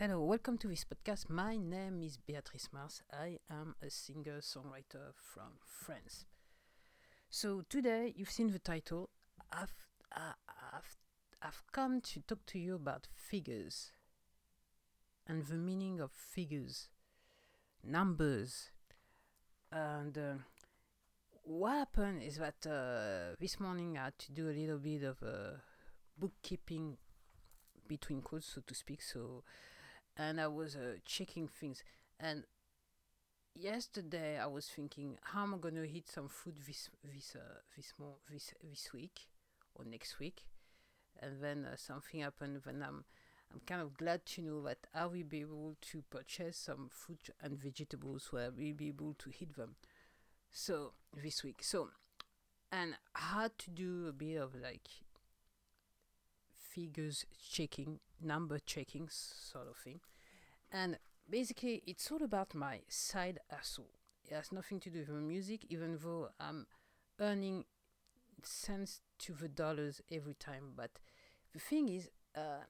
Hello, welcome to this podcast. My name is Beatrice Mars. I am a singer songwriter from France. So today you've seen the title. I've, uh, I've, I've come to talk to you about figures and the meaning of figures, numbers. And uh, what happened is that uh, this morning I had to do a little bit of uh, bookkeeping between quotes, so to speak. So and I was uh, checking things. And yesterday I was thinking, how am I gonna eat some food this this uh, this more this this week or next week? And then uh, something happened. Then I'm I'm kind of glad to know that I will be able to purchase some fruit and vegetables where I will be able to eat them. So this week, so and I had to do a bit of like figures checking, number checking sort of thing. And basically, it's all about my side hustle. It has nothing to do with music, even though I'm earning cents to the dollars every time. But the thing is, uh,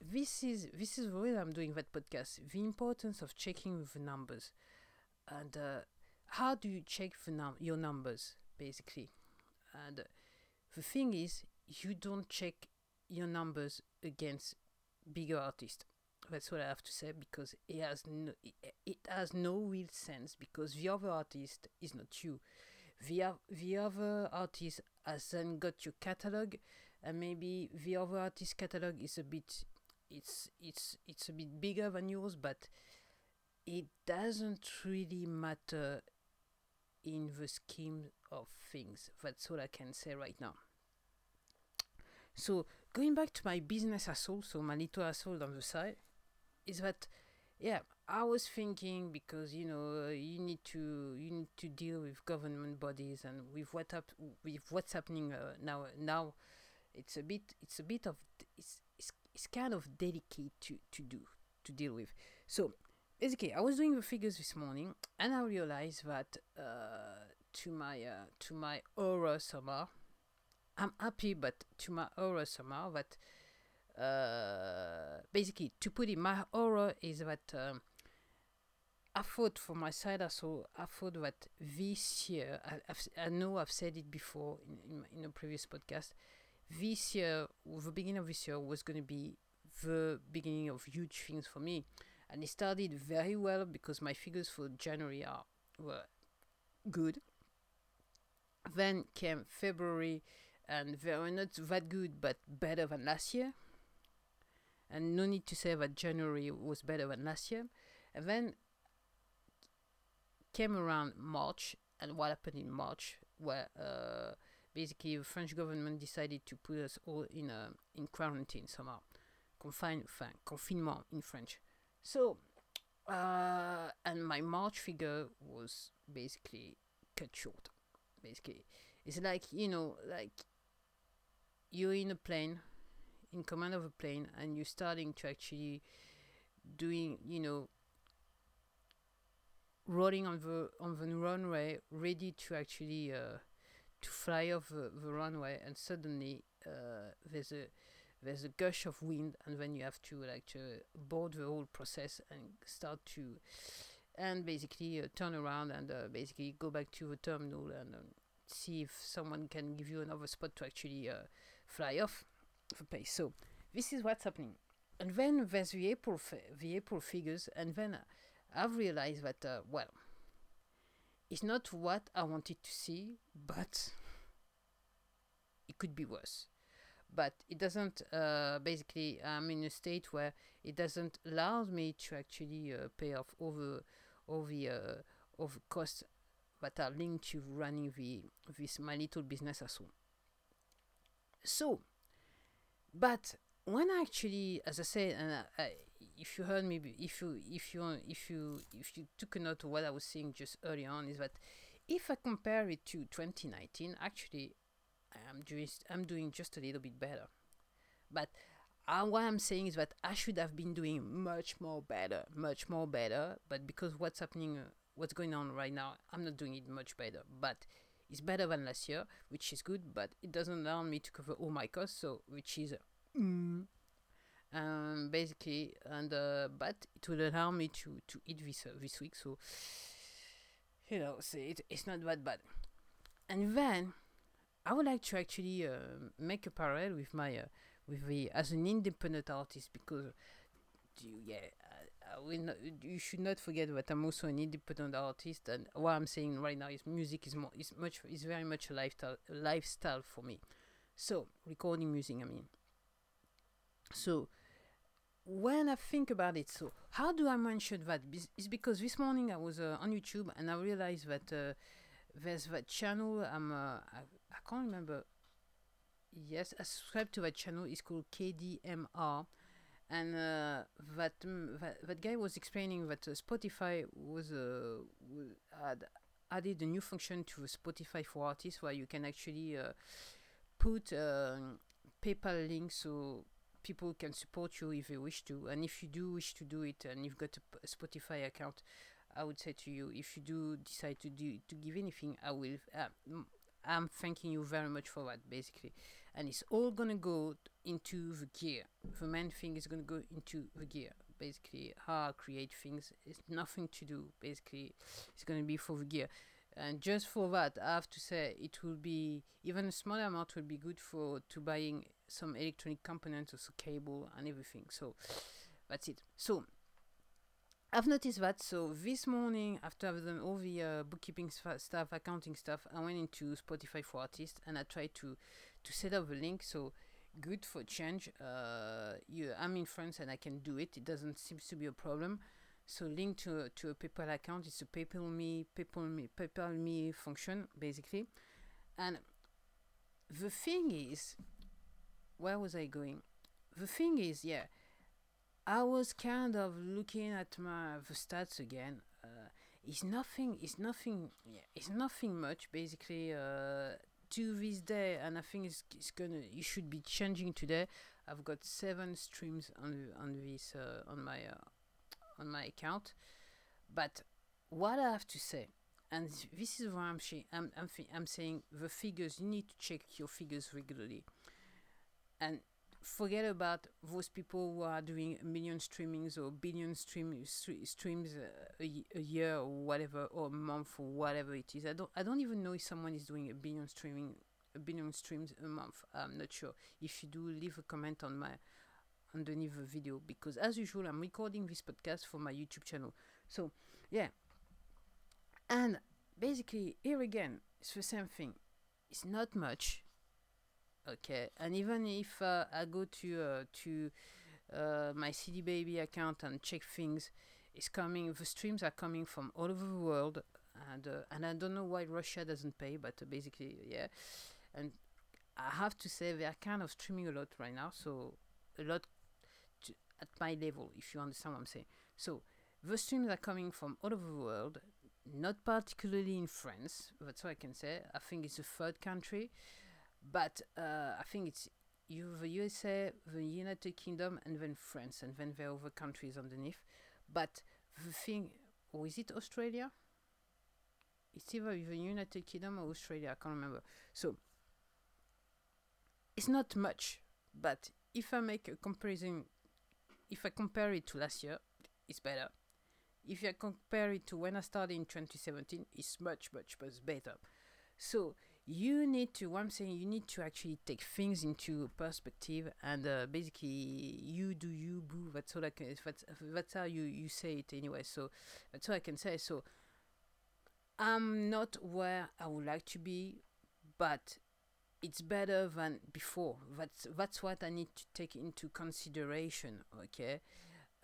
this is this is the way I'm doing that podcast. The importance of checking the numbers, and uh, how do you check the num- your numbers basically? And the thing is, you don't check your numbers against bigger artists. That's what I have to say because it has no, it, has no real sense because the other artist is not you. The, the other artist has then got your catalog, and maybe the other artist catalog is a bit, it's it's it's a bit bigger than yours, but it doesn't really matter in the scheme of things. That's all I can say right now. So going back to my business hustle, so my little hustle on the side, is that yeah, I was thinking because you know uh, you need to you need to deal with government bodies and with what up with what's happening uh, now now it's a bit it's a bit of it's, it's it's kind of delicate to to do to deal with. So basically, I was doing the figures this morning and I realized that uh, to my uh, to my horror summer I'm happy, but to my horror somehow that uh, basically to put it, my horror is that um, I thought for my side also I thought that this year I, I've, i know I've said it before in in, in a previous podcast. This year, the beginning of this year was going to be the beginning of huge things for me, and it started very well because my figures for January are were good. Then came February and they were not that good, but better than last year. And no need to say that January was better than last year. And then came around March, and what happened in March, where uh, basically the French government decided to put us all in a in quarantine somehow, enfin, confinement in French. So, uh, and my March figure was basically cut short. Basically, it's like you know, like you're in a plane, in command of a plane, and you're starting to actually doing, you know, rolling on the on the runway, ready to actually uh, to fly off the, the runway, and suddenly uh, there's a there's a gush of wind, and then you have to like to board the whole process and start to and basically uh, turn around and uh, basically go back to the terminal and um, see if someone can give you another spot to actually uh, fly off the place. So this is what's happening. And then there's the April, the April figures, and then I've realized that, uh, well, it's not what I wanted to see, but it could be worse. But it doesn't, uh, basically, I'm in a state where it doesn't allow me to actually uh, pay off all the, all the, uh, all costs that are linked to running the, this my little business as well. So, but when actually, as I said, and I, I, if you heard me, if you if you if you if you took a note of what I was saying just early on, is that if I compare it to 2019, actually, I'm just I'm doing just a little bit better. But uh, what I'm saying is that I should have been doing much more better, much more better. But because what's happening, uh, what's going on right now, I'm not doing it much better. But is better than last year, which is good, but it doesn't allow me to cover all my costs, so which is mm. um, basically, and uh, but it will allow me to to eat this uh, this week. So you know, so it, it's not that bad. And then I would like to actually uh, make a parallel with my uh, with the as an independent artist because yeah not, you should not forget that I'm also an independent artist and what I'm saying right now is music is more is much is very much a lifestyle lifestyle for me. So recording music I mean. So when I think about it so how do I mention that? It's because this morning I was uh, on YouTube and I realized that uh, there's that channel I'm uh, I, I can't remember. Yes I subscribe to that channel. It's called KDMR and uh, that, mm, that that guy was explaining that uh, Spotify was uh, had added a new function to Spotify for artists where you can actually uh, put um, PayPal links so people can support you if they wish to, and if you do wish to do it, and you've got a, Spotify account, I would say to you, if you do decide to do to give anything, I will. Uh, I'm thanking you very much for that, basically and it's all gonna go into the gear. The main thing is gonna go into the gear. Basically, how I create things It's nothing to do. Basically, it's gonna be for the gear. And just for that, I have to say it will be even a small amount will be good for to buying some electronic components, also cable and everything. So that's it. So I've noticed that. So this morning, after I've done all the uh, bookkeeping stuff, accounting stuff, I went into Spotify for Artists and I tried to to set up a link. So good for change. Uh, you, I'm in France and I can do it. It doesn't seem to be a problem. So link to to a PayPal account. It's a PayPal me PayPal me PayPal me function basically. And the thing is, where was I going? The thing is, yeah, I was kind of looking at my the stats again. Uh, it's nothing. It's nothing. Yeah, it's nothing much. Basically, uh, to this day, and I think it's, it's gonna it should be changing today. I've got seven streams on on this uh, on my uh, on my account, but what I have to say, and this is why I'm sh- I'm I'm, I'm saying the figures. You need to check your figures regularly, and forget about those people who are doing a million streamings or billion stream streams uh, a, a year or whatever or a month or whatever it is. I don't I don't even know if someone is doing a billion streaming a billion streams a month. I'm not sure. If you do, leave a comment on my underneath the video because as usual I'm recording this podcast for my YouTube channel. So yeah, and basically here again it's the same thing. It's not much Okay, and even if uh, I go to uh, to uh, my CD Baby account and check things, it's coming. The streams are coming from all over the world, and uh, and I don't know why Russia doesn't pay, but uh, basically, yeah. And I have to say they are kind of streaming a lot right now, so a lot at my level, if you understand what I'm saying. So the streams are coming from all over the world, not particularly in France. That's what I can say. I think it's a third country. But uh, I think it's you, the USA, the United Kingdom, and then France, and then there are other countries underneath. But the thing, or is it Australia? It's either the United Kingdom or Australia, I can't remember. So it's not much, but if I make a comparison, if I compare it to last year, it's better. If I compare it to when I started in 2017, it's much, much, much better. So you need to what i'm saying you need to actually take things into perspective and uh, basically you do you boo that's all i can that's, that's how you you say it anyway so that's all i can say. So i'm not where i would like to be but it's better than before. That's that's what i need to take into consideration okay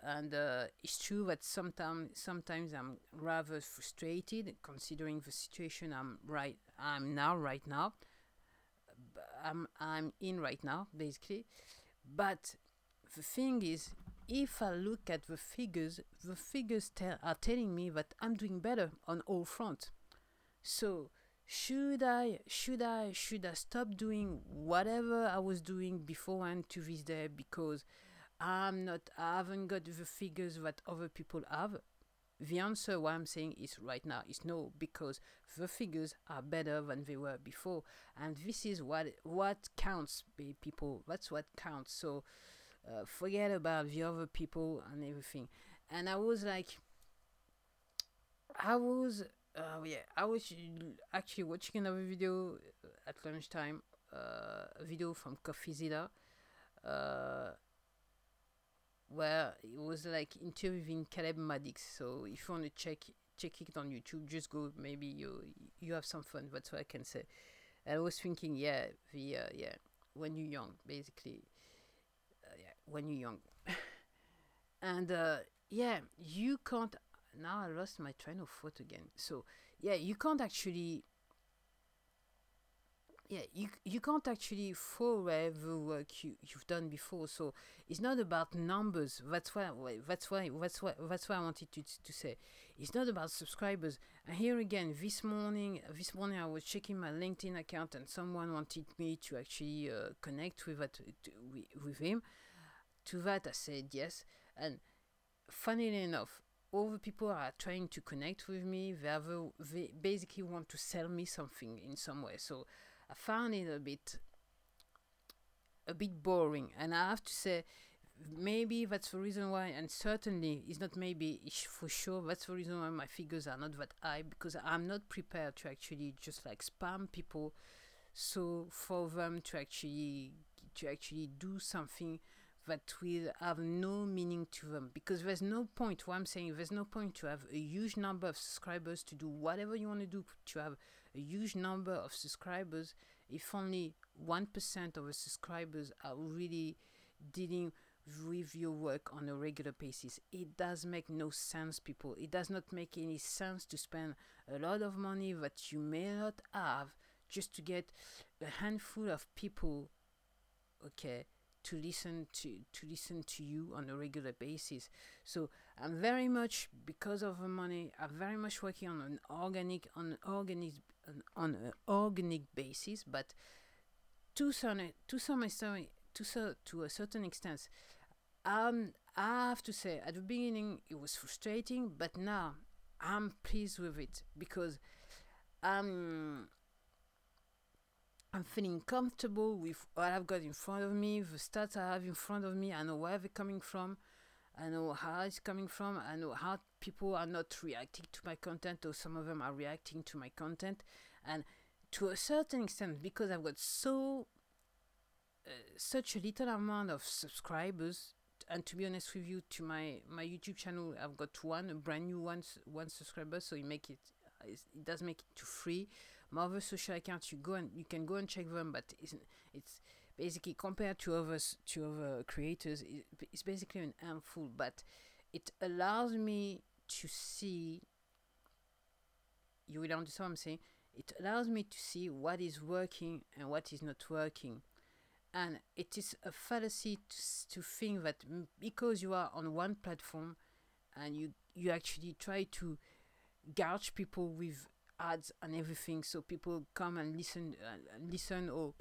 and uh, it's true that sometimes sometimes I'm rather frustrated considering the situation I'm right I'm now right now I'm I'm in right now basically. But the thing is if I look at the figures the figures are telling me that I'm doing better on all fronts. So should I should I should I stop doing whatever I was doing beforehand to this day because I'm not, I haven't got the figures that other people have. The answer, what I'm saying is right now is no, because the figures are better than they were before, and this is what what counts, people. That's what counts. So, uh, forget about the other people and everything. And I was like, I was, uh, yeah, I was actually watching another video at lunchtime, uh, a video from CoffeeZilla, uh, where it was like interviewing Caleb Maddix. So if you want to check check it on YouTube, just go. Maybe you you have some fun. That's what I can say. And I was thinking, yeah, the uh, yeah, when you're young, basically, uh, yeah, when you're young, and uh, yeah, you can't. Now I lost my train of thought again. So yeah, you can't actually yeah you you can't actually away the work. You you've done before. So it's not about numbers. That's why that's why that's why that's why I wanted to to say it's not about subscribers. And here again this morning this morning I was checking my LinkedIn account and someone wanted me to actually uh, connect with that to, with him. To that I said yes. And funnily enough all the people are trying to connect with me. They, have a, they basically want to sell me something in some way. So I found it a bit a bit boring and I have to say maybe that's the reason why and certainly it's not maybe it's for sure that's the reason why my figures are not that high because I'm not prepared to actually just like spam people so for them to actually to actually do something that will have no meaning to them. Because there's no point what i'm saying there's no point to have a huge number of subscribers to do whatever you want to do to have a huge number of subscribers if only 1% of the subscribers are really dealing with your work on a regular basis. It does make no sense, people. It does not make any sense to spend a lot of money that you may not have just to get a handful of people, okay, to listen to to listen to you on a regular basis. So I'm very much because of the money. I'm very much working on an organic on an organic on an organic basis, but to some to some extent, to so, to a certain extent, um, I have to say at the beginning it was frustrating, but now I'm pleased with it because um I'm feeling comfortable with what I've got in front of me, the stats I have in front of me. I know where they're coming from. I know how it's coming from. I know how people are not reacting to my content, or some of them are reacting to my content. And to a certain extent, because I've got so uh, such a little amount of subscribers, and to be honest with you, to my my YouTube channel, I've got one, a brand new one, one subscriber, so it make it it does make it to free my other social accounts you go and you can go and check them but it's, it's basically compared to others to other creators it's basically an handful but it allows me to see you will understand what i'm saying. It allows me to see what is working and what is not working. And it is a fallacy to, to think that because you are on one platform and you you actually try to gouge people with ads and everything so people come and listen uh, listen or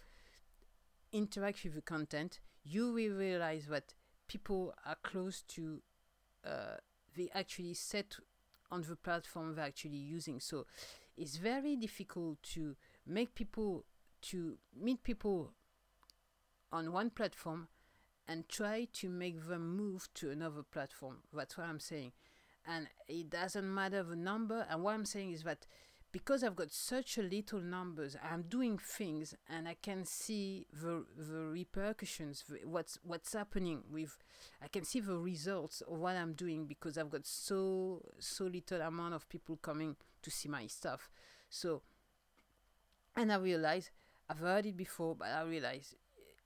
interact with the content you will realize that people are close to uh, they actually set on the platform they're actually using. So it's very difficult to make people to meet people on one platform and try to make them move to another platform. That's what i'm saying. And it doesn't matter the number. And what i'm saying is that because I've got such a little numbers, I'm doing things and I can see the the repercussions, what's what's happening with, I can see the results of what I'm doing because I've got so so little amount of people coming to see my stuff. So, and I realize I've heard it before, but I realize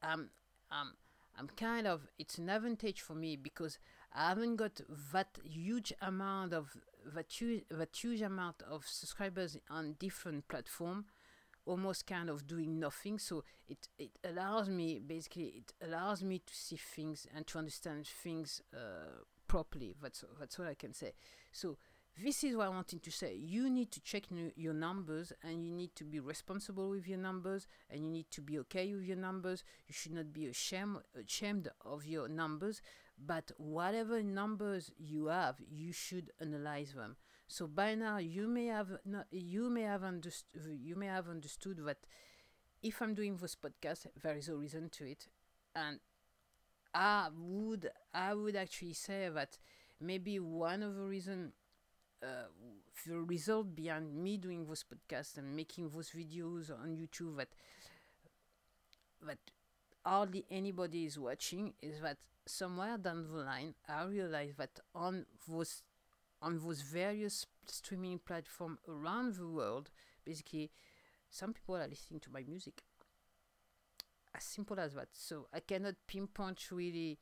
I'm I'm I'm kind of it's an advantage for me because I haven't got that huge amount of that huge, that huge amount of subscribers on different platform almost kind of doing nothing so it it allows me basically it allows me to see things and to understand things uh, properly that's that's what i can say so this is what I wanted to say. You need to check your numbers and you need to be responsible with your numbers and you need to be okay with your numbers. You should not be ashamed, ashamed of your numbers but whatever numbers you have you should analyze them. So by now you may have not, you may have understood you may have understood that if i'm doing this podcast there is a reason to it. And I would I would actually say that maybe one of the reason uh, the result behind me doing those podcasts and making those videos on YouTube that that hardly anybody is watching is that somewhere down the line I realized that on those on those various streaming platforms around the world, basically some people are listening to my music. As simple as that. So I cannot pinpoint really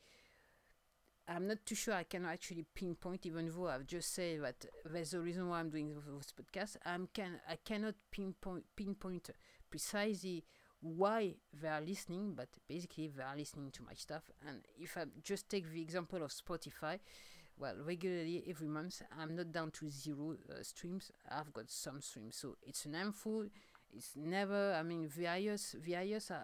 I'm not too sure I can actually pinpoint, even though I've just said that there's a reason why I'm doing this podcast. I'm can I cannot pinpoint pinpoint precisely why they are listening, but basically they are listening to my stuff. And if I just take the example of Spotify, well, regularly every month I'm not down to zero uh, streams. I've got some streams, so it's an handful. It's never. I mean, the highest, the highest, uh,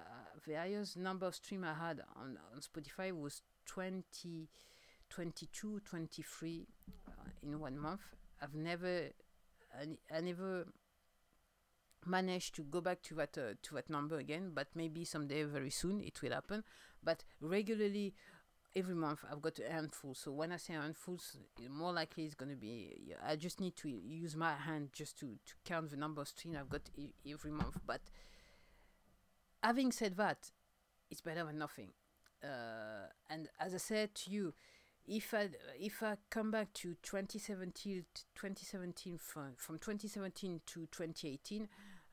the highest number of stream I had on on Spotify was 20, 22, 23 uh, in one month. I've never, I, I never managed to go back to that uh, to that number again but maybe someday very soon it will happen. But regularly every month I've got a handful. So when I say handfuls more likely it's going to be I just need to use my hand just to, to count the number of streams I've got I- every month. But having said that it's better than nothing. Uh, and as I said to you if I if I come back to 2017 2017 from from 2017 to 2018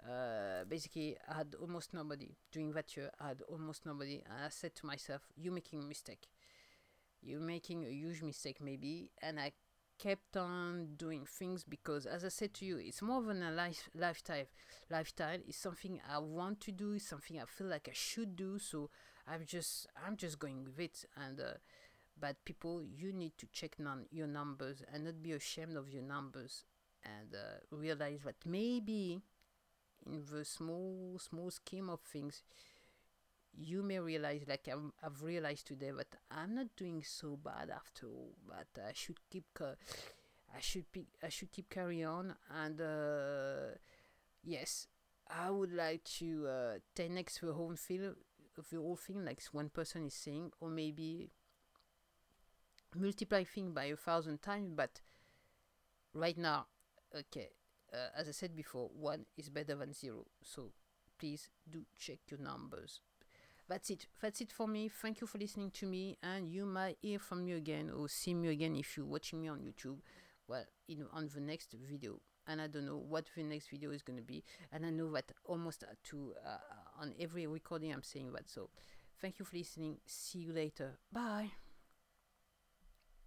uh, basically I had almost nobody during that year I had almost nobody and I said to myself you're making a mistake. You're making a huge mistake maybe and I kept on doing things because as I said to you it's more than a life lifestyle lifestyle it's something I want to do it's something I feel like I should do so I'm just I'm just going with it. And uh, but people you need to check non- your numbers and not be ashamed of your numbers and uh, realize that maybe in the small small scheme of things you may realize like I'm, i've realized today that i'm not doing so bad after all but i should keep uh, i should be i should keep carry on and uh, yes i would like to uh, 10x the whole thing the whole thing like one person is saying or maybe multiply thing by a thousand times but right now okay uh, as i said before one is better than zero. So please do check your numbers. That's it. That's it for me. Thank you for listening to me and you might hear from me again or see me again if you're watching me on youtube well know on the next video. And i don't know what the next video is going to be and i know that almost to uh, on every recording i'm saying that. So thank you for listening. See you later. Bye